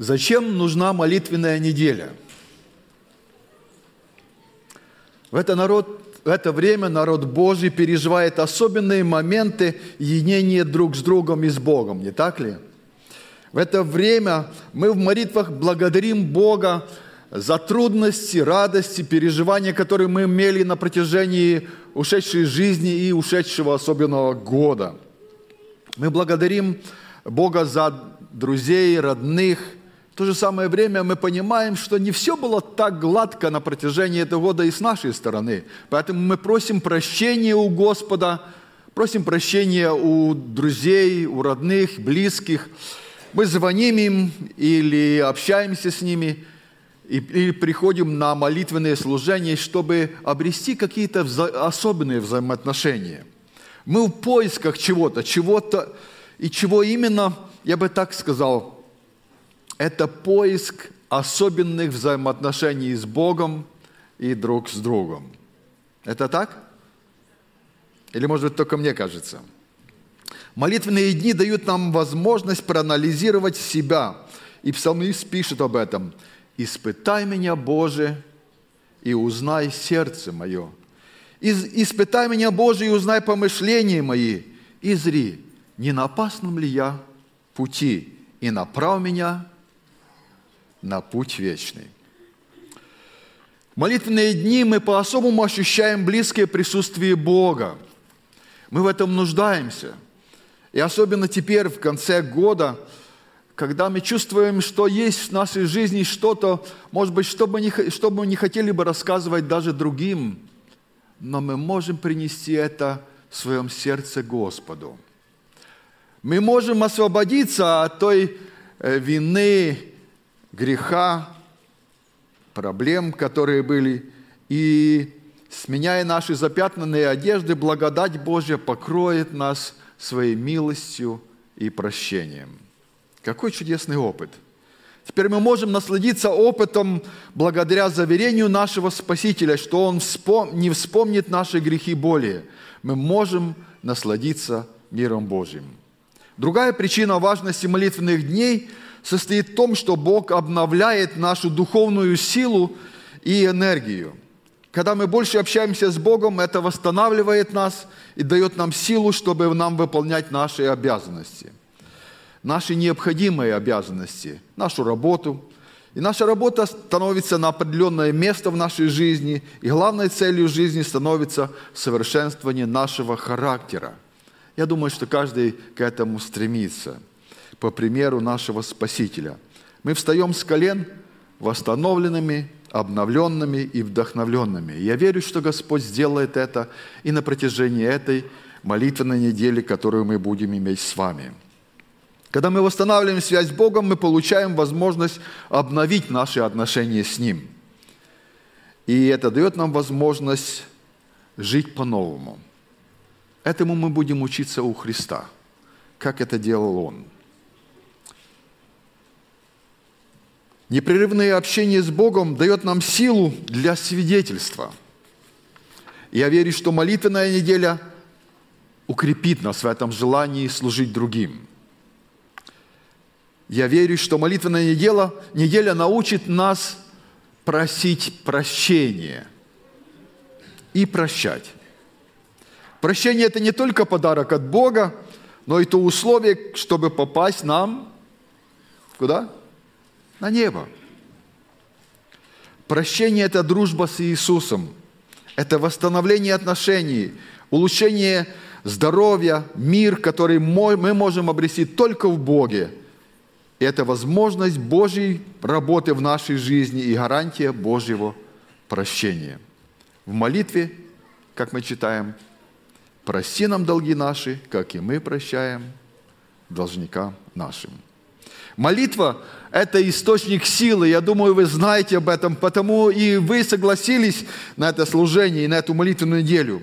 Зачем нужна молитвенная неделя? В это, народ, в это время народ Божий переживает особенные моменты единения друг с другом и с Богом, не так ли? В это время мы в молитвах благодарим Бога за трудности, радости, переживания, которые мы имели на протяжении ушедшей жизни и ушедшего особенного года. Мы благодарим Бога за друзей, родных. В то же самое время мы понимаем, что не все было так гладко на протяжении этого года и с нашей стороны. Поэтому мы просим прощения у Господа, просим прощения у друзей, у родных, близких – мы звоним им или общаемся с ними, или приходим на молитвенные служения, чтобы обрести какие-то вза- особенные взаимоотношения. Мы в поисках чего-то, чего-то, и чего именно, я бы так сказал, это поиск особенных взаимоотношений с Богом и друг с другом. Это так? Или, может быть, только мне кажется – Молитвенные дни дают нам возможность проанализировать себя. И псалмист пишет об этом. «Испытай меня, Боже, и узнай сердце мое. Испытай меня, Боже, и узнай помышления мои. И зри, не на опасном ли я пути, и направь меня на путь вечный». молитвенные дни мы по-особому ощущаем близкое присутствие Бога. Мы в этом нуждаемся – и особенно теперь, в конце года, когда мы чувствуем, что есть в нашей жизни что-то, может быть, что мы, не, что мы не хотели бы рассказывать даже другим, но мы можем принести это в своем сердце Господу. Мы можем освободиться от той э, вины, греха, проблем, которые были, и, сменяя наши запятнанные одежды, благодать Божья покроет нас – своей милостью и прощением. Какой чудесный опыт! Теперь мы можем насладиться опытом благодаря заверению нашего Спасителя, что Он не вспомнит наши грехи более. Мы можем насладиться миром Божьим. Другая причина важности молитвенных дней состоит в том, что Бог обновляет нашу духовную силу и энергию – когда мы больше общаемся с Богом, это восстанавливает нас и дает нам силу, чтобы нам выполнять наши обязанности. Наши необходимые обязанности, нашу работу. И наша работа становится на определенное место в нашей жизни, и главной целью жизни становится совершенствование нашего характера. Я думаю, что каждый к этому стремится, по примеру нашего Спасителя. Мы встаем с колен восстановленными, обновленными и вдохновленными. Я верю, что Господь сделает это и на протяжении этой молитвенной недели, которую мы будем иметь с вами. Когда мы восстанавливаем связь с Богом, мы получаем возможность обновить наши отношения с Ним. И это дает нам возможность жить по-новому. Этому мы будем учиться у Христа, как это делал Он – Непрерывное общение с Богом дает нам силу для свидетельства. Я верю, что молитвенная неделя укрепит нас в этом желании служить другим. Я верю, что молитвенная неделя, неделя научит нас просить прощения и прощать. Прощение – это не только подарок от Бога, но и то условие, чтобы попасть нам куда? На небо. Прощение – это дружба с Иисусом, это восстановление отношений, улучшение здоровья, мир, который мы можем обрести только в Боге. И это возможность Божьей работы в нашей жизни и гарантия Божьего прощения. В молитве, как мы читаем, «Прости нам долги наши, как и мы прощаем должникам нашим». Молитва – это источник силы. Я думаю, вы знаете об этом, потому и вы согласились на это служение и на эту молитвенную неделю.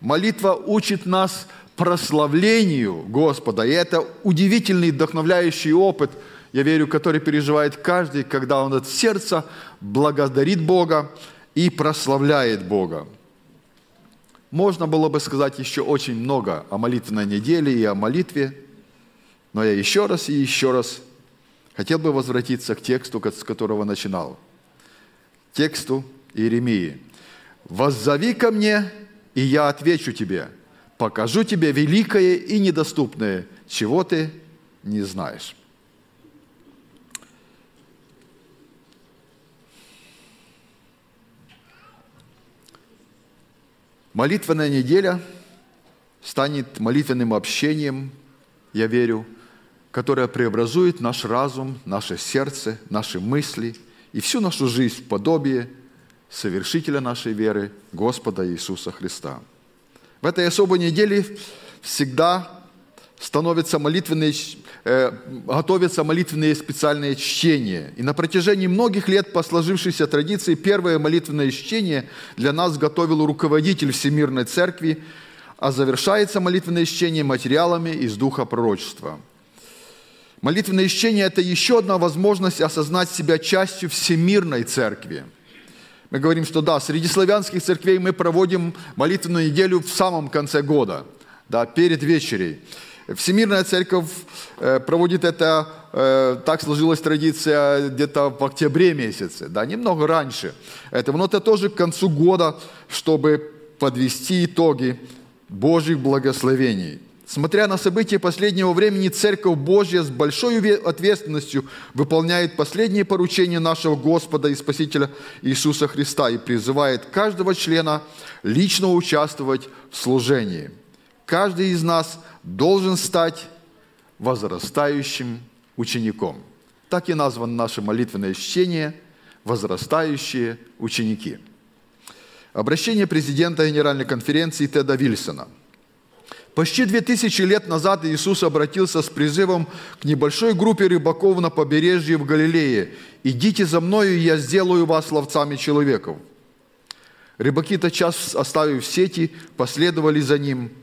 Молитва учит нас прославлению Господа. И это удивительный, вдохновляющий опыт, я верю, который переживает каждый, когда он от сердца благодарит Бога и прославляет Бога. Можно было бы сказать еще очень много о молитвенной неделе и о молитве, но я еще раз и еще раз хотел бы возвратиться к тексту, с которого начинал. Тексту Иеремии. «Воззови ко мне, и я отвечу тебе, покажу тебе великое и недоступное, чего ты не знаешь». Молитвенная неделя станет молитвенным общением, я верю, которое преобразует наш разум, наше сердце, наши мысли и всю нашу жизнь в подобие совершителя нашей веры, Господа Иисуса Христа. В этой особой неделе всегда становятся молитвенные, э, готовятся молитвенные специальные чтения. И на протяжении многих лет по сложившейся традиции первое молитвенное чтение для нас готовил руководитель Всемирной Церкви, а завершается молитвенное чтение материалами из Духа Пророчества. Молитвенное чтение – это еще одна возможность осознать себя частью Всемирной Церкви. Мы говорим, что да, среди славянских церквей мы проводим молитвенную неделю в самом конце года, да, перед вечерей. Всемирная церковь э, проводит это, э, так сложилась традиция, где-то в октябре месяце, да, немного раньше этого. Но это тоже к концу года, чтобы подвести итоги Божьих благословений. Смотря на события последнего времени, Церковь Божья с большой ответственностью выполняет последние поручения нашего Господа и Спасителя Иисуса Христа и призывает каждого члена лично участвовать в служении. Каждый из нас – должен стать возрастающим учеником. Так и названо наше молитвенное чтение «Возрастающие ученики». Обращение президента Генеральной конференции Теда Вильсона. Почти две тысячи лет назад Иисус обратился с призывом к небольшой группе рыбаков на побережье в Галилее. «Идите за мною, и я сделаю вас ловцами человеков». Рыбаки, тотчас оставив сети, последовали за ним –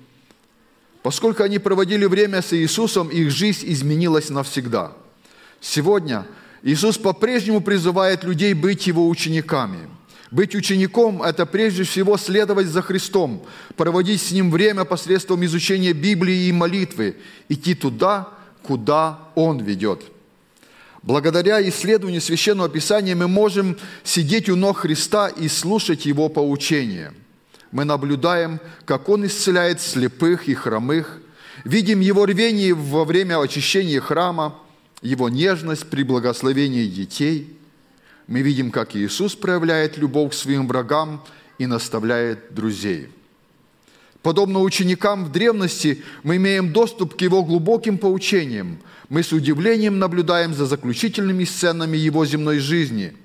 Поскольку они проводили время с Иисусом, их жизнь изменилась навсегда. Сегодня Иисус по-прежнему призывает людей быть Его учениками. Быть учеником – это прежде всего следовать за Христом, проводить с Ним время посредством изучения Библии и молитвы, идти туда, куда Он ведет. Благодаря исследованию Священного Писания мы можем сидеть у ног Христа и слушать Его поучения – мы наблюдаем, как Он исцеляет слепых и хромых, видим Его рвение во время очищения храма, Его нежность при благословении детей. Мы видим, как Иисус проявляет любовь к своим врагам и наставляет друзей. Подобно ученикам в древности, мы имеем доступ к Его глубоким поучениям. Мы с удивлением наблюдаем за заключительными сценами Его земной жизни –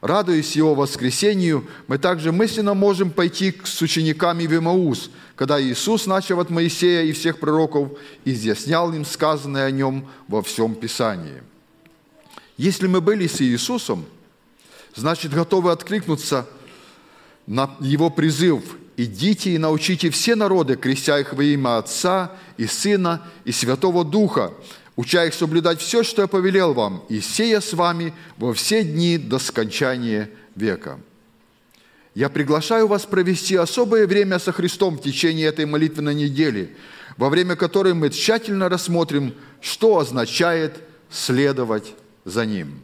Радуясь Его воскресению, мы также мысленно можем пойти с учениками в Имаус, когда Иисус, начав от Моисея и всех пророков, изъяснял им сказанное о Нем во всем Писании. Если мы были с Иисусом, значит, готовы откликнуться на Его призыв «Идите и научите все народы, крестя их во имя Отца и Сына и Святого Духа, уча их соблюдать все, что я повелел вам, и сея с вами во все дни до скончания века». Я приглашаю вас провести особое время со Христом в течение этой молитвенной недели, во время которой мы тщательно рассмотрим, что означает следовать за Ним.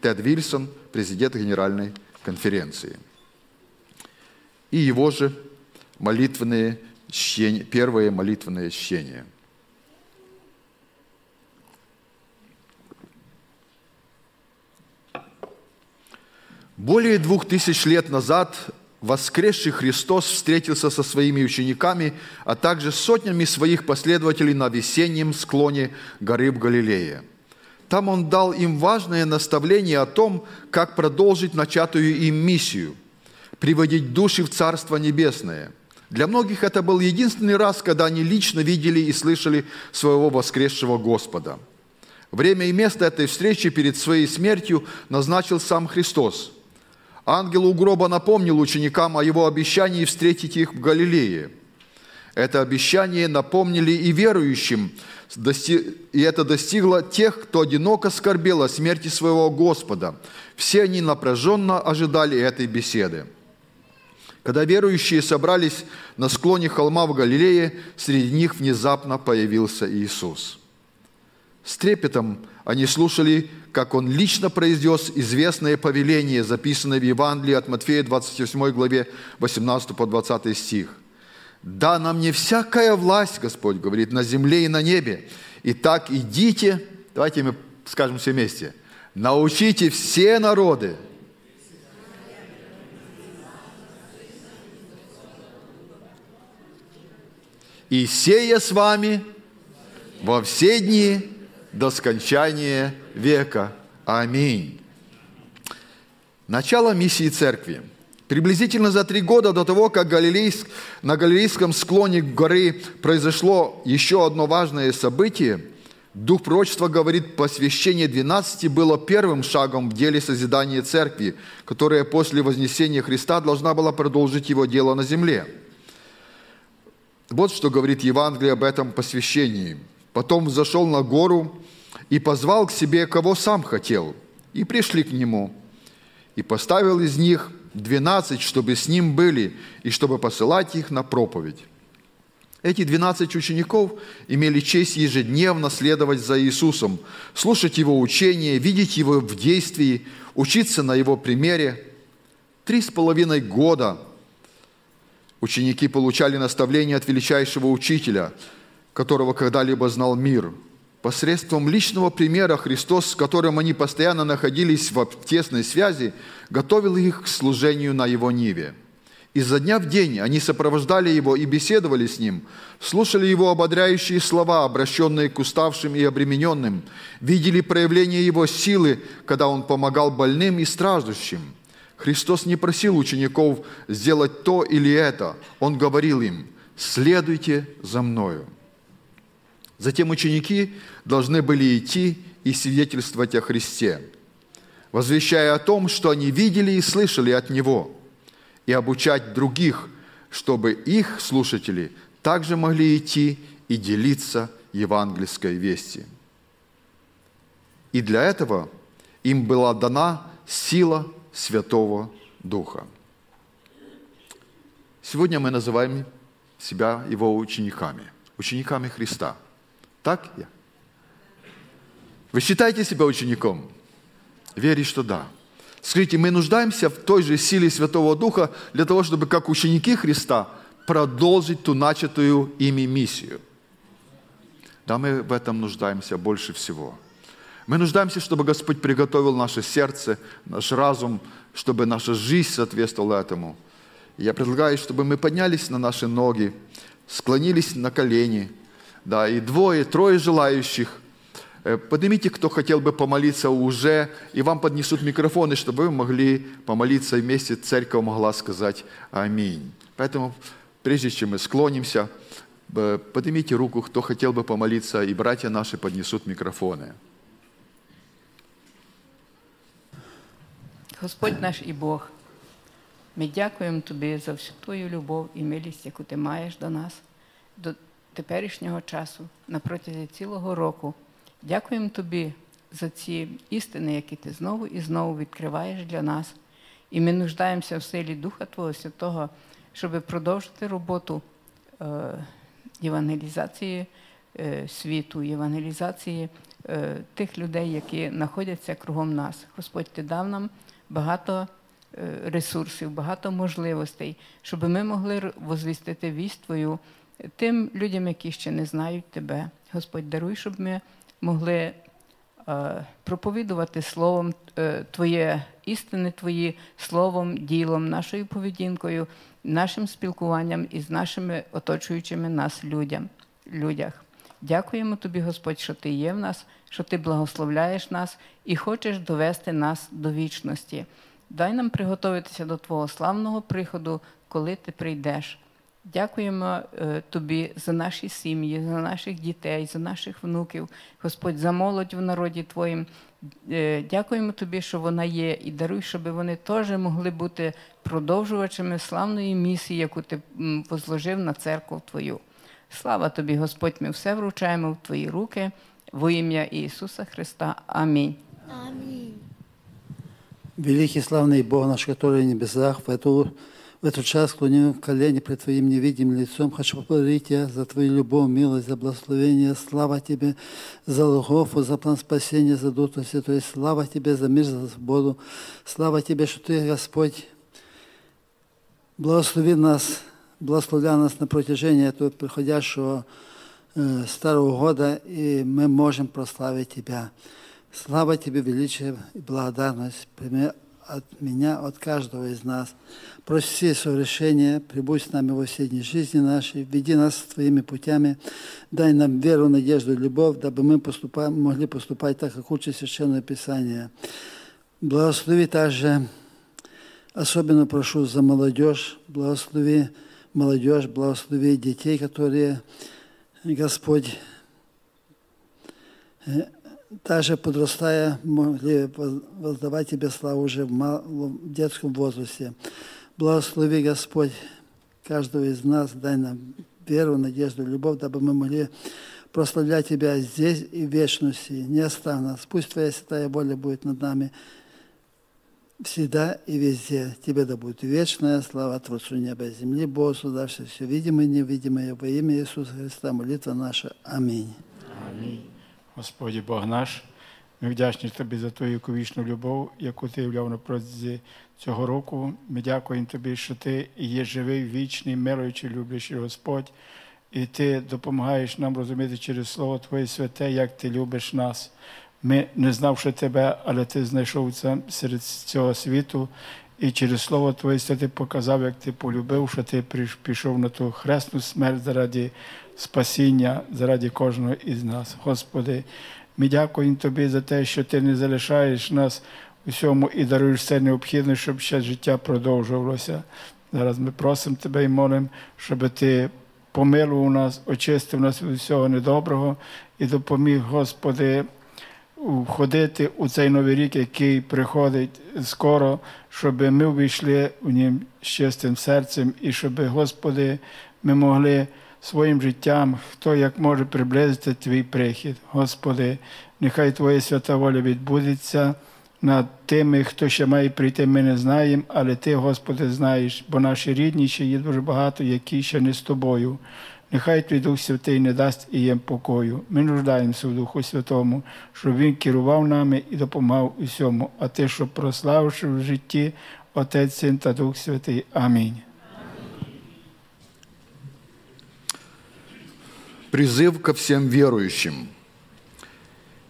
Тед Вильсон, президент Генеральной конференции. И его же молитвенные чтения, первое молитвенное чтение – Более двух тысяч лет назад воскресший Христос встретился со своими учениками, а также сотнями своих последователей на весеннем склоне горы в Галилее. Там Он дал им важное наставление о том, как продолжить начатую им миссию – приводить души в Царство Небесное. Для многих это был единственный раз, когда они лично видели и слышали своего воскресшего Господа. Время и место этой встречи перед своей смертью назначил сам Христос – Ангел у гроба напомнил ученикам о его обещании встретить их в Галилее. Это обещание напомнили и верующим, и это достигло тех, кто одиноко скорбел о смерти своего Господа. Все они напряженно ожидали этой беседы. Когда верующие собрались на склоне холма в Галилее, среди них внезапно появился Иисус. С трепетом они слушали, как Он лично произнес известное повеление, записанное в Евангелии от Матфея 28 главе 18 по 20 стих. «Да нам не всякая власть, Господь говорит, на земле и на небе. Итак, идите, давайте мы скажем все вместе, научите все народы, и сея с вами во все дни до скончания века. Аминь. Начало миссии церкви. Приблизительно за три года до того, как Галилейск, на Галилейском склоне горы произошло еще одно важное событие, Дух пророчества говорит, посвящение 12 было первым шагом в деле созидания церкви, которая после вознесения Христа должна была продолжить его дело на земле. Вот что говорит Евангелие об этом посвящении. Потом взошел на гору и позвал к себе, кого сам хотел, и пришли к нему. И поставил из них двенадцать, чтобы с ним были, и чтобы посылать их на проповедь. Эти двенадцать учеников имели честь ежедневно следовать за Иисусом, слушать Его учения, видеть Его в действии, учиться на Его примере. Три с половиной года ученики получали наставления от величайшего учителя, которого когда-либо знал мир – посредством личного примера Христос, с которым они постоянно находились в тесной связи, готовил их к служению на Его ниве. Изо дня в день они сопровождали Его и беседовали с Ним, слушали Его ободряющие слова, обращенные к уставшим и обремененным, видели проявление Его силы, когда Он помогал больным и страждущим. Христос не просил учеников сделать то или это. Он говорил им, следуйте за Мною. Затем ученики должны были идти и свидетельствовать о Христе, возвещая о том, что они видели и слышали от Него, и обучать других, чтобы их слушатели также могли идти и делиться евангельской вести. И для этого им была дана сила Святого Духа. Сегодня мы называем себя Его учениками, учениками Христа – так я? Вы считаете себя учеником? Верю, что да. Скажите, мы нуждаемся в той же силе Святого Духа для того, чтобы, как ученики Христа, продолжить ту начатую ими миссию. Да, мы в этом нуждаемся больше всего. Мы нуждаемся, чтобы Господь приготовил наше сердце, наш разум, чтобы наша жизнь соответствовала этому. Я предлагаю, чтобы мы поднялись на наши ноги, склонились на колени – да, и двое, трое желающих. Э, поднимите, кто хотел бы помолиться уже, и вам поднесут микрофоны, чтобы вы могли помолиться вместе, церковь могла сказать «Аминь». Поэтому, прежде чем мы склонимся, э, поднимите руку, кто хотел бы помолиться, и братья наши поднесут микрофоны. Господь наш і Бог, ми дякуємо Тобі за всю Твою любов і милість, яку Ти маєш до нас, до теперішнього часу, на протязі цілого року. Дякуємо тобі за ці істини, які ти знову і знову відкриваєш для нас. І ми нуждаємося в силі Духа Твого Святого, щоб продовжити роботу е, євангелізації е, світу, євангелізації е, тих людей, які знаходяться кругом нас. Господь, ти дав нам багато ресурсів, багато можливостей, щоб ми могли возвістити вість Твою тим людям, які ще не знають тебе. Господь, даруй, щоб ми могли е, проповідувати словом е, Твоє істини, Твої словом, ділом, нашою поведінкою, нашим спілкуванням із нашими оточуючими нас людям, людях. Дякуємо тобі, Господь, що ти є в нас, що ти благословляєш нас і хочеш довести нас до вічності. Дай нам приготуватися до Твого славного приходу, коли ти прийдеш. Дякуємо е, тобі за наші сім'ї, за наших дітей, за наших внуків, Господь, за молодь в народі Твоїм. Е, дякуємо тобі, що вона є, і даруй, щоб вони теж могли бути продовжувачами славної місії, яку ти возложив на церкву Твою. Слава тобі, Господь, ми все вручаємо в Твої руки во ім'я Ісуса Христа. Амінь. Аминь. Великий славный Бог наш, который в небесах, в эту В этот час склоню колени пред Твоим невидимым лицом. Хочу поблагодарить Тебя за Твою любовь, милость, за благословение. Слава Тебе за Логофу, за план спасения, за Дух Святой. Слава Тебе за мир, за свободу. Слава Тебе, что Ты, Господь, благослови нас, благословля нас на протяжении этого приходящего э, Старого года, и мы можем прославить Тебя. Слава Тебе, величие и благодарность. Прими от меня, от каждого из нас. Прости свое решение, прибудь с нами во всей дни жизни нашей, веди нас твоими путями, дай нам веру, надежду и любовь, дабы мы поступаем, могли поступать так, как учит Священное Писание. Благослови также, особенно прошу за молодежь, благослови молодежь, благослови детей, которые, Господь, даже подрастая, могли воздавать Тебе славу уже в детском возрасте. Благослови, Господь, каждого из нас, дай нам веру, надежду, любовь, дабы мы могли прославлять Тебя здесь и в вечности. Не оставь нас. Пусть Твоя святая воля будет над нами всегда и везде. Тебе да будет вечная слава Творцу неба и земли, Богу, создавшему все видимое и невидимое во имя Иисуса Христа. Молитва наша. Аминь. Амінь. Господі Бог наш, ми вдячні Тобі за Твою віковічну любов, яку Ти являв на протязі цього року. Ми дякуємо Тобі, що Ти є живий, вічний, милуючий, люблячий Господь, і Ти допомагаєш нам розуміти через Слово Твоє святе, як Ти любиш нас. Ми, не знавши Тебе, але Ти знайшовся серед цього світу, і через Слово Твоє Ти показав, як Ти полюбив, що Ти пішов на ту хресну смерть заради спасіння, заради кожного із нас. Господи, ми дякуємо Тобі за те, що Ти не залишаєш нас усьому і даруєш все необхідне, щоб ще життя продовжувалося. Зараз ми просимо Тебе і молимо, щоб Ти помилував нас, очистив нас від усього недоброго і допоміг, Господи, входити у цей новий рік, який приходить скоро, щоб ми увійшли у нім з чистим серцем, і щоб, Господи, ми могли своїм життям, хто як може приблизити Твій прихід. Господи, нехай Твоя свята воля відбудеться над тими, хто ще має прийти, ми не знаємо, але Ти, Господи, знаєш, бо наші рідні ще є дуже багато, які ще не з тобою. Нехай Твій Дух Святий не дасть і їм покою. Ми нуждаємося в Духу Святому, щоб Він керував нами і допомагав усьому, а ти, щоб прославивши в житті Отець, Син та Дух Святий. Амінь. Призыв ко всем верующим.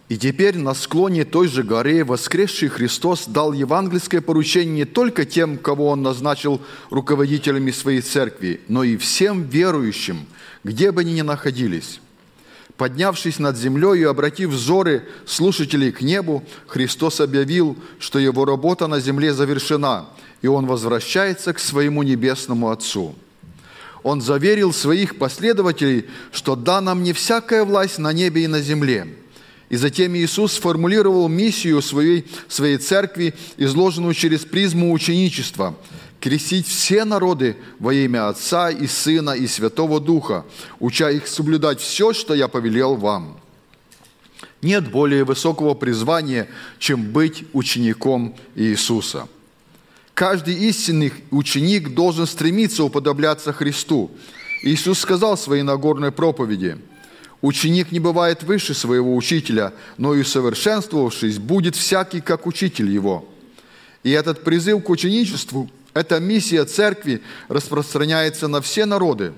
И теперь на склоне той же горы воскресший Христос дал евангельское поручение не только тем, кого Он назначил руководителями своей церкви, но и всем верующим, где бы они ни находились. Поднявшись над землей и обратив взоры слушателей к небу, Христос объявил, что Его работа на земле завершена, и Он возвращается к Своему Небесному Отцу. Он заверил своих последователей, что дана мне всякая власть на небе и на земле. И затем Иисус сформулировал миссию своей, своей церкви, изложенную через призму ученичества – крестить все народы во имя Отца и Сына и Святого Духа, уча их соблюдать все, что я повелел вам. Нет более высокого призвания, чем быть учеником Иисуса. Каждый истинный ученик должен стремиться уподобляться Христу. Иисус сказал в своей Нагорной проповеди, «Ученик не бывает выше своего учителя, но и совершенствовавшись, будет всякий, как учитель его». И этот призыв к ученичеству – эта миссия церкви распространяется на все народы.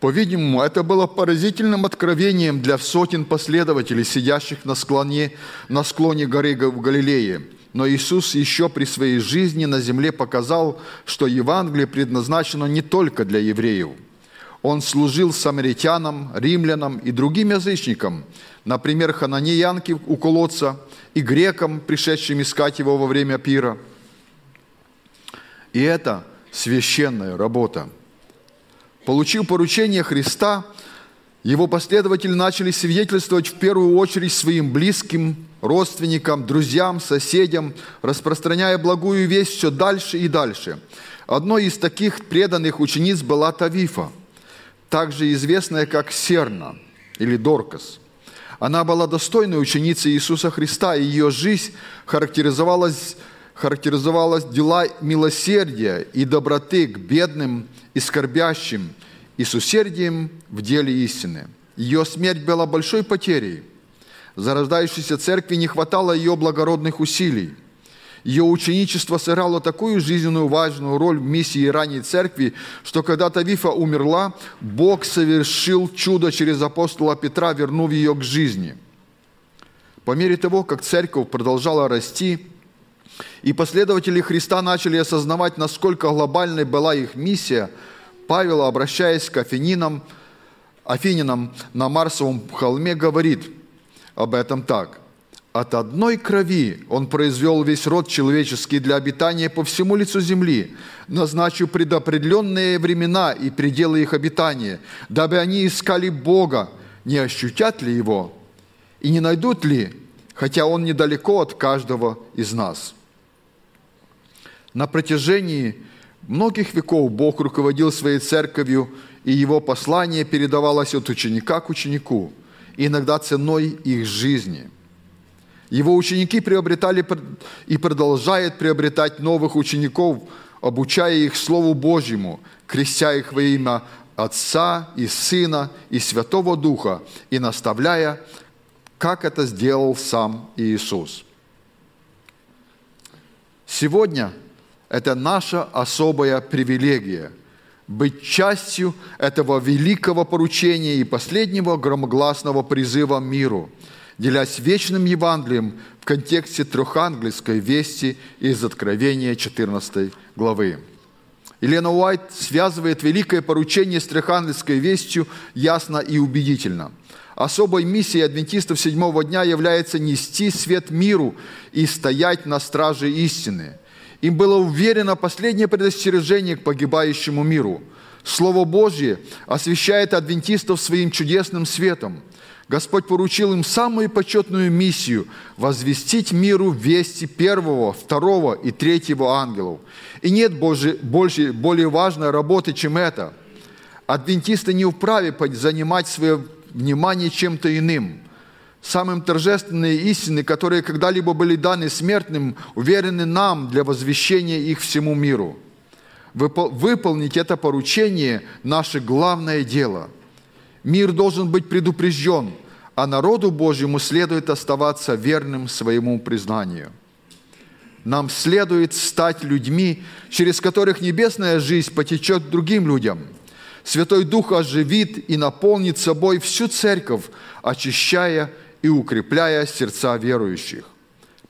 По-видимому, это было поразительным откровением для сотен последователей, сидящих на склоне, на склоне горы в Галилее. Но Иисус еще при своей жизни на земле показал, что Евангелие предназначено не только для евреев. Он служил самаритянам, римлянам и другим язычникам, например, хананеянке у колодца и грекам, пришедшим искать его во время пира – и это священная работа. Получив поручение Христа, его последователи начали свидетельствовать в первую очередь своим близким, родственникам, друзьям, соседям, распространяя благую весть все дальше и дальше. Одной из таких преданных учениц была Тавифа, также известная как Серна или Доркас. Она была достойной ученицей Иисуса Христа, и ее жизнь характеризовалась характеризовалась дела милосердия и доброты к бедным и скорбящим, и с усердием в деле истины. Ее смерть была большой потерей. Зарождающейся церкви не хватало ее благородных усилий. Ее ученичество сыграло такую жизненную важную роль в миссии ранней церкви, что когда Тавифа умерла, Бог совершил чудо через апостола Петра, вернув ее к жизни. По мере того, как церковь продолжала расти, и последователи Христа начали осознавать, насколько глобальной была их миссия, Павел, обращаясь к афининам, афининам на Марсовом холме, говорит об этом так. От одной крови Он произвел весь род человеческий для обитания по всему лицу земли, назначив предопределенные времена и пределы их обитания, дабы они искали Бога, не ощутят ли Его и не найдут ли, хотя Он недалеко от каждого из нас. На протяжении многих веков Бог руководил своей церковью, и Его послание передавалось от ученика к ученику, иногда ценой их жизни – его ученики приобретали и продолжают приобретать новых учеников, обучая их Слову Божьему, крестя их во имя Отца и Сына и Святого Духа и наставляя, как это сделал сам Иисус. Сегодня это наша особая привилегия – быть частью этого великого поручения и последнего громогласного призыва миру – делясь вечным Евангелием в контексте трехангельской вести из Откровения 14 главы. Елена Уайт связывает великое поручение с трехангельской вестью ясно и убедительно. Особой миссией адвентистов седьмого дня является нести свет миру и стоять на страже истины. Им было уверено последнее предостережение к погибающему миру. Слово Божье освещает адвентистов своим чудесным светом – Господь поручил им самую почетную миссию – возвестить миру вести первого, второго и третьего ангелов. И нет больше, больше, более важной работы, чем это. Адвентисты не вправе занимать свое внимание чем-то иным. Самым торжественные истины, которые когда-либо были даны смертным, уверены нам для возвещения их всему миру. Выполнить это поручение – наше главное дело – Мир должен быть предупрежден, а народу Божьему следует оставаться верным своему признанию. Нам следует стать людьми, через которых небесная жизнь потечет другим людям. Святой Дух оживит и наполнит собой всю церковь, очищая и укрепляя сердца верующих.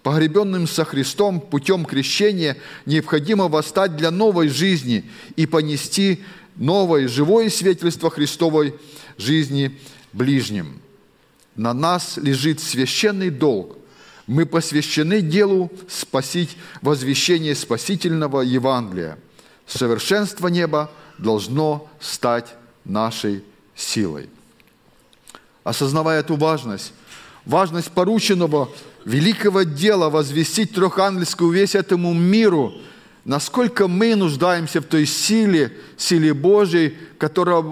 Погребенным со Христом путем крещения необходимо восстать для новой жизни и понести новое живое свидетельство Христовой жизни ближним. На нас лежит священный долг. Мы посвящены делу спасить, возвещения спасительного Евангелия. Совершенство неба должно стать нашей силой. Осознавая эту важность, важность порученного великого дела возвестить трехангельскую весть этому миру – насколько мы нуждаемся в той силе, силе Божьей, которая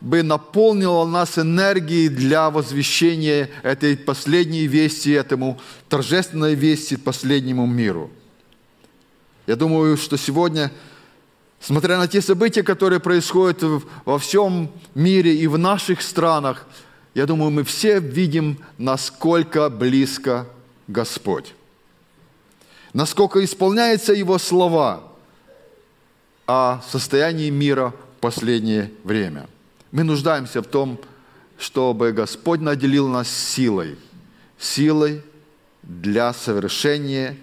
бы наполнила нас энергией для возвещения этой последней вести, этому торжественной вести последнему миру. Я думаю, что сегодня, смотря на те события, которые происходят во всем мире и в наших странах, я думаю, мы все видим, насколько близко Господь насколько исполняются Его слова о состоянии мира в последнее время. Мы нуждаемся в том, чтобы Господь наделил нас силой, силой для совершения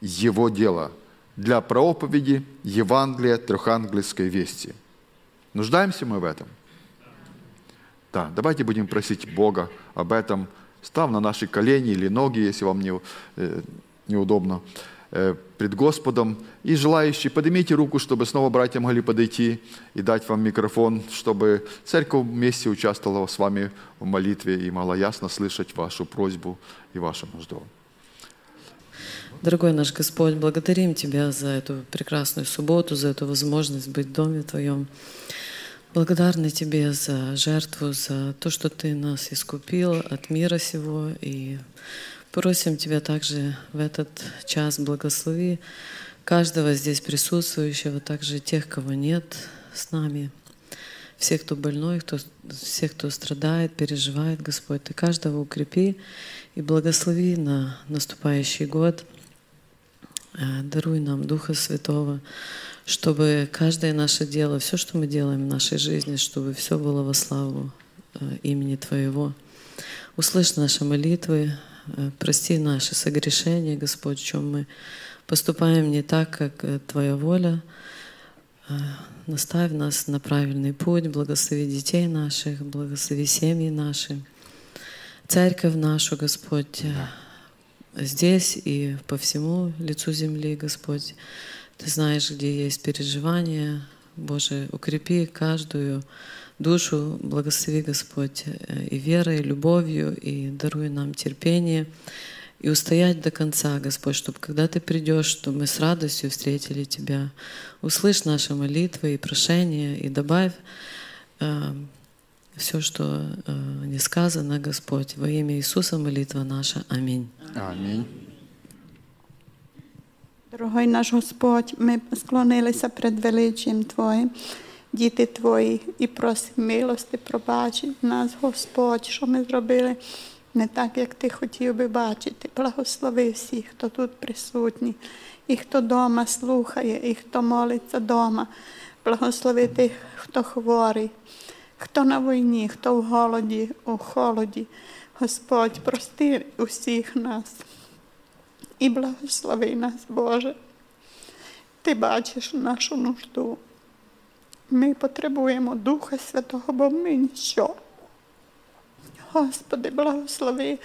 Его дела, для проповеди Евангелия трехангельской вести. Нуждаемся мы в этом? Да, давайте будем просить Бога об этом, став на наши колени или ноги, если вам не, э, неудобно э, пред Господом. И желающие, поднимите руку, чтобы снова братья могли подойти и дать вам микрофон, чтобы церковь вместе участвовала с вами в молитве и могла ясно слышать вашу просьбу и вашу нужду. Дорогой наш Господь, благодарим Тебя за эту прекрасную субботу, за эту возможность быть в Доме Твоем. Благодарны Тебе за жертву, за то, что Ты нас искупил от мира сего и Просим Тебя также в этот час благослови каждого здесь присутствующего, также тех, кого нет с нами, всех, кто больной, кто, всех, кто страдает, переживает, Господь. Ты каждого укрепи и благослови на наступающий год. Э, даруй нам Духа Святого, чтобы каждое наше дело, все, что мы делаем в нашей жизни, чтобы все было во славу э, имени Твоего. Услышь наши молитвы, э, прости наши согрешения, Господь, в чем мы поступаем не так, как Твоя воля. Наставь нас на правильный путь, благослови детей наших, благослови семьи наши, церковь нашу, Господь, здесь и по всему лицу земли, Господь. Ты знаешь, где есть переживания. Боже, укрепи каждую душу, благослови, Господь, э, и верой, и любовью, и даруй нам терпение, и устоять до конца, Господь, чтобы когда Ты придешь, чтобы мы с радостью встретили Тебя. Услышь наши молитвы и прошения, и добавь э, все, что э, не сказано, Господь. Во имя Иисуса молитва наша. Аминь. Аминь. Дорогой наш Господь, ми склонилися перед величием Твоїм, діти Твої, і просимо милости, пробачить нас, Господь, що ми зробили не так, як Ти хотів би бачити. Благослови всіх, хто тут присутній, і хто вдома слухає, і хто молиться вдома. Благослови тих, хто хворий, хто на війні, хто в голоді, у холоді. Господь, прости усіх нас і благослови нас, Боже. Ти бачиш нашу нужду. Ми потребуємо Духа Святого, бо ми ніщо. Господи, благослови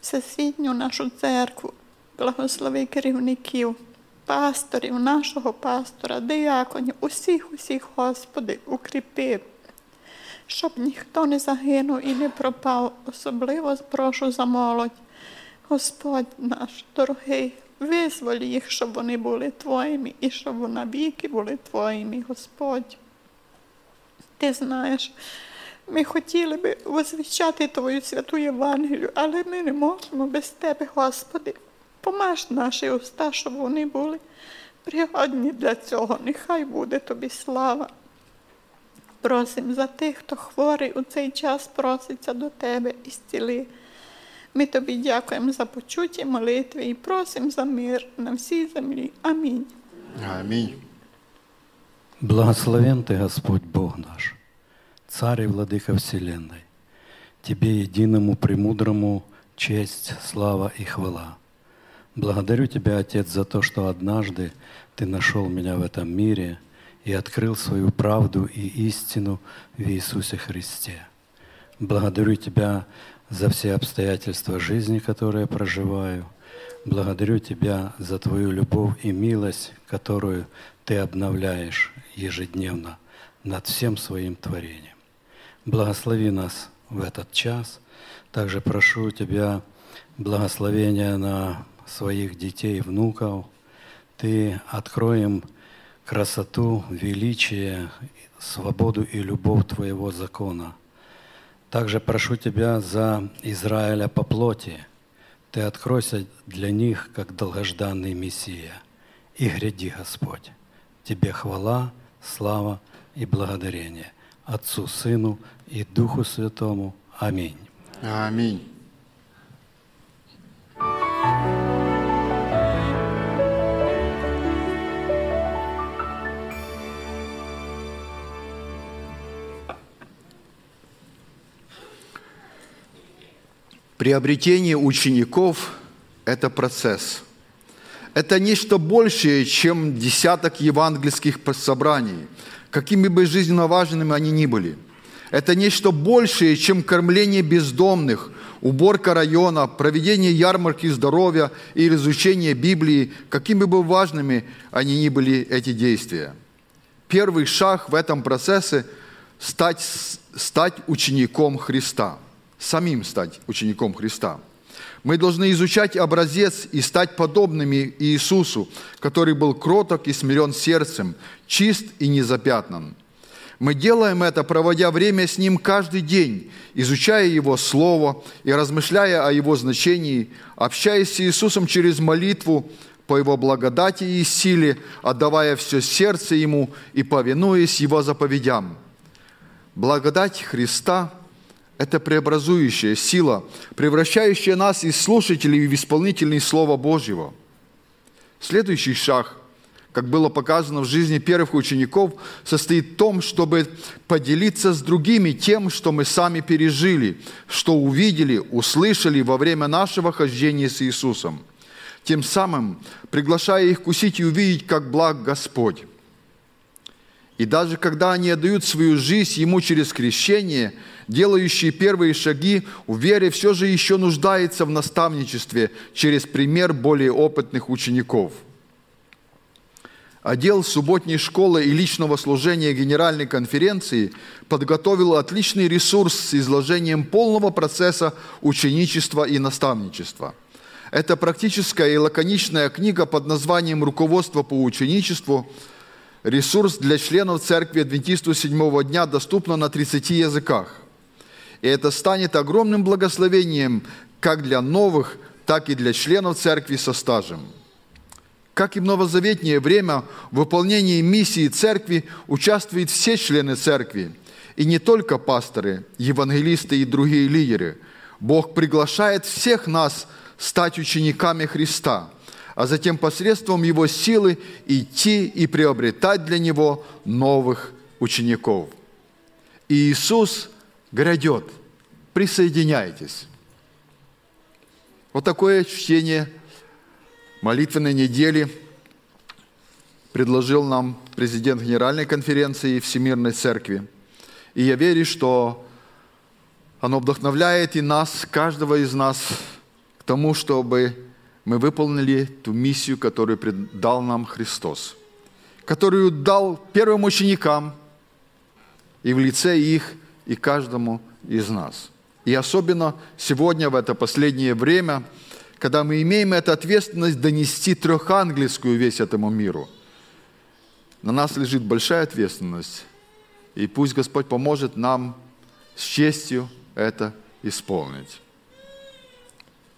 всесвітню нашу церкву, благослови керівників, пасторів, нашого пастора, дияконів, усіх, усіх, Господи, укріпи, щоб ніхто не загинув і не пропав. Особливо прошу за молодь. Господь наш дорогий, визволь їх, щоб вони були Твоїми і щоб вони навіки були Твоїми, Господь. Ти знаєш, ми хотіли би возвіщати Твою святу Євангелію, але ми не можемо без Тебе, Господи. Помаж наші уста, щоб вони були пригодні для цього. Нехай буде Тобі слава. Просим за тих, хто хворий у цей час проситься до Тебе і зціли. Ми тобі дякуємо за почуті молитви і просимо за мир на всій землі. Амінь. Аминь. Благословен Ты, Господь Бог наш, Царь и Владыка Вселенной. Тебе, единому, премудрому, честь, слава и хвала. Благодарю Тебя, Отец, за то, что однажды Ты нашел меня в этом мире и открыл свою правду и истину в Иисусе Христе. Благодарю Тебя за все обстоятельства жизни, которые проживаю. Благодарю Тебя за Твою любовь и милость, которую Ты обновляешь ежедневно над всем своим творением. Благослови нас в этот час. Также прошу Тебя благословения на своих детей, внуков. Ты открой им красоту, величие, свободу и любовь Твоего закона – также прошу Тебя за Израиля по плоти. Ты откройся для них, как долгожданный Мессия. И гряди, Господь. Тебе хвала, слава и благодарение. Отцу, Сыну и Духу Святому. Аминь. Аминь. Приобретение учеников – это процесс. Это нечто большее, чем десяток евангельских собраний, какими бы жизненно важными они ни были. Это нечто большее, чем кормление бездомных, уборка района, проведение ярмарки здоровья или изучение Библии, какими бы важными они ни были эти действия. Первый шаг в этом процессе – стать, стать учеником Христа – самим стать учеником Христа. Мы должны изучать образец и стать подобными Иисусу, который был кроток и смирен сердцем, чист и незапятнан. Мы делаем это, проводя время с Ним каждый день, изучая Его Слово и размышляя о Его значении, общаясь с Иисусом через молитву по Его благодати и силе, отдавая все сердце Ему и повинуясь Его заповедям. Благодать Христа – это преобразующая сила, превращающая нас из слушателей в исполнителей Слова Божьего. Следующий шаг – как было показано в жизни первых учеников, состоит в том, чтобы поделиться с другими тем, что мы сами пережили, что увидели, услышали во время нашего хождения с Иисусом. Тем самым приглашая их кусить и увидеть, как благ Господь. И даже когда они отдают свою жизнь Ему через крещение, делающие первые шаги в вере все же еще нуждается в наставничестве через пример более опытных учеников – отдел субботней школы и личного служения Генеральной конференции подготовил отличный ресурс с изложением полного процесса ученичества и наставничества. Это практическая и лаконичная книга под названием «Руководство по ученичеству», ресурс для членов Церкви Адвентисту седьмого дня доступна на 30 языках. И это станет огромным благословением как для новых, так и для членов Церкви со стажем – как и в новозаветнее время, в выполнении миссии церкви участвуют все члены церкви, и не только пасторы, евангелисты и другие лидеры. Бог приглашает всех нас стать учениками Христа, а затем посредством Его силы идти и приобретать для Него новых учеников. И Иисус грядет. Присоединяйтесь. Вот такое чтение – молитвенной недели предложил нам президент Генеральной конференции Всемирной Церкви. И я верю, что оно вдохновляет и нас, каждого из нас, к тому, чтобы мы выполнили ту миссию, которую дал нам Христос, которую дал первым ученикам и в лице их, и каждому из нас. И особенно сегодня, в это последнее время – когда мы имеем эту ответственность донести трехангельскую весть этому миру. На нас лежит большая ответственность, и пусть Господь поможет нам с честью это исполнить.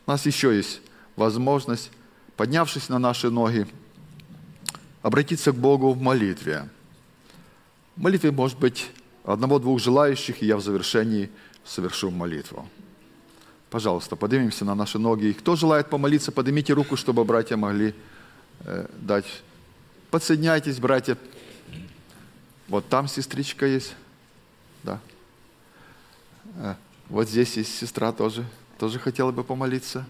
У нас еще есть возможность, поднявшись на наши ноги, обратиться к Богу в молитве. В молитве может быть одного-двух желающих, и я в завершении совершу молитву. Пожалуйста, поднимемся на наши ноги. Кто желает помолиться, поднимите руку, чтобы братья могли э, дать. Подсоединяйтесь, братья. Вот там сестричка есть. Да. Э, вот здесь есть сестра тоже. Тоже хотела бы помолиться.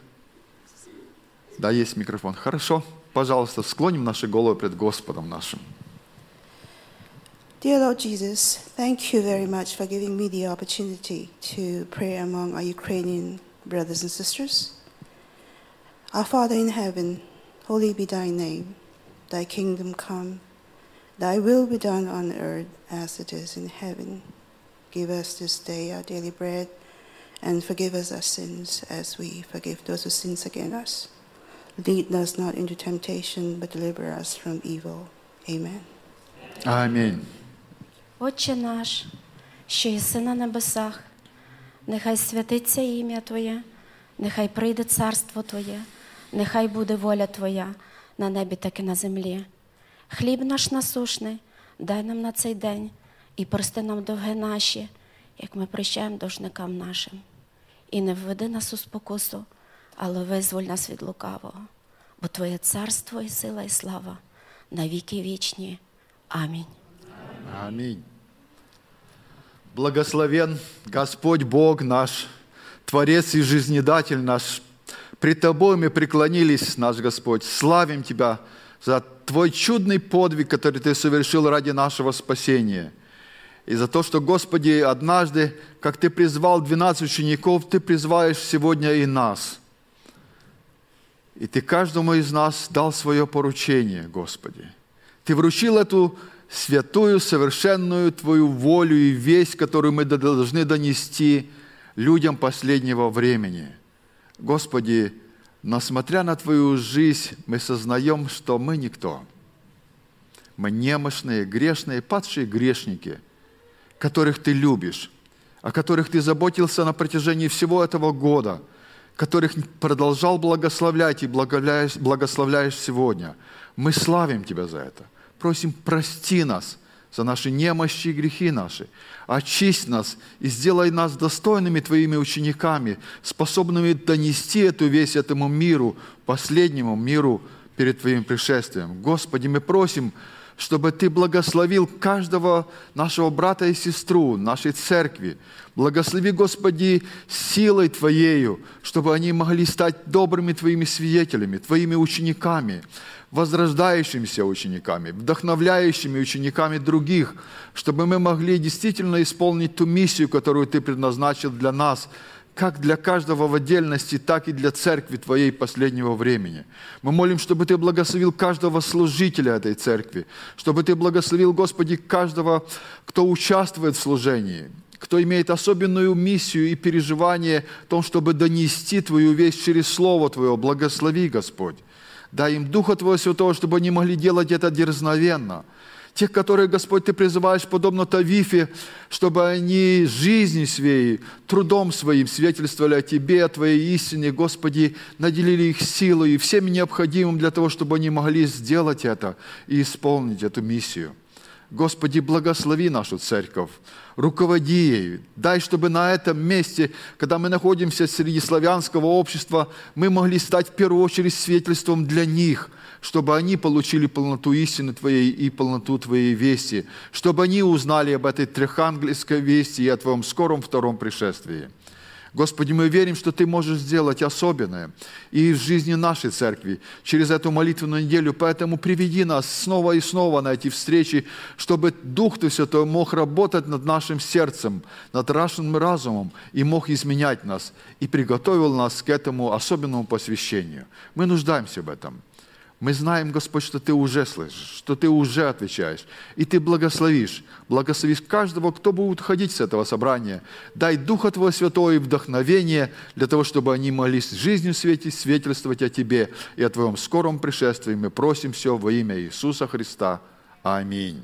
Да, есть микрофон. Хорошо. Пожалуйста, склоним наши головы пред Господом нашим. Dear Lord Jesus, thank you very much for giving me the opportunity to pray among our Ukrainian brothers and sisters. Our Father in heaven, holy be thy name. Thy kingdom come. Thy will be done on earth as it is in heaven. Give us this day our daily bread, and forgive us our sins as we forgive those who sin against us. Lead us not into temptation, but deliver us from evil. Amen. Amen. Отче наш, що єси на небесах, нехай святиться ім'я Твоє, нехай прийде царство Твоє, нехай буде воля Твоя на небі, так і на землі. Хліб наш насушний, дай нам на цей день і прости нам довги наші, як ми прощаємо должникам нашим. І не введи нас у спокусу, але визволь нас від лукавого, бо Твоє царство і сила, і слава на віки вічні. Амінь. Аминь. Благословен Господь Бог наш, Творец и Жизнедатель наш. Пред Тобой мы преклонились, наш Господь. Славим Тебя за Твой чудный подвиг, который Ты совершил ради нашего спасения. И за то, что, Господи, однажды, как Ты призвал 12 учеников, Ты призываешь сегодня и нас. И Ты каждому из нас дал свое поручение, Господи. Ты вручил эту святую, совершенную Твою волю и весть, которую мы должны донести людям последнего времени. Господи, но смотря на Твою жизнь, мы сознаем, что мы никто. Мы немощные, грешные, падшие грешники. которых Ты любишь, о которых Ты заботился на протяжении всего этого года, которых продолжал благословлять и благословляешь сегодня. Мы славим Тебя за это. Просим, прости нас за наши немощи и грехи наши. Очисть нас и сделай нас достойными Твоими учениками, способными донести эту весть этому миру, последнему миру перед Твоим пришествием. Господи, мы просим, чтобы Ты благословил каждого нашего брата и сестру, нашей церкви. Благослови, Господи, силой Твоею, чтобы они могли стать добрыми Твоими свидетелями, Твоими учениками, возрождающимися учениками, вдохновляющими учениками других, чтобы мы могли действительно исполнить ту миссию, которую Ты предназначил для нас – как для каждого в отдельности, так и для церкви Твоей последнего времени. Мы молим, чтобы Ты благословил каждого служителя этой церкви, чтобы Ты благословил, Господи, каждого, кто участвует в служении, кто имеет особенную миссию и переживание в том, чтобы донести Твою весть через Слово Твое. Благослови, Господь. Дай им Духа Твоего Святого, чтобы они могли делать это дерзновенно – тех, которые, Господь, Ты призываешь, подобно Тавифе, чтобы они жизнью своей, трудом своим свидетельствовали о Тебе, о Твоей истине, Господи, наделили их силой и всем необходимым для того, чтобы они могли сделать это и исполнить эту миссию. Господи, благослови нашу церковь, руководи ею. Дай, чтобы на этом месте, когда мы находимся среди славянского общества, мы могли стать в первую очередь свидетельством для них – чтобы они получили полноту истины Твоей и полноту Твоей вести, чтобы они узнали об этой трехангельской вести и о Твоем скором втором пришествии. Господи, мы верим, что Ты можешь сделать особенное и в жизни нашей церкви через эту молитвенную неделю. Поэтому приведи нас снова и снова на эти встречи, чтобы Дух Ты Святой мог работать над нашим сердцем, над нашим разумом и мог изменять нас и приготовил нас к этому особенному посвящению. Мы нуждаемся в этом. Мы знаем, Господь, что Ты уже слышишь, что Ты уже отвечаешь, и Ты благословишь. Благословишь каждого, кто будет ходить с этого собрания. Дай Духа Твоего Святого и вдохновение для того, чтобы они могли с жизнью свете свидетельствовать о Тебе и о Твоем скором пришествии. Мы просим все во имя Иисуса Христа. Аминь.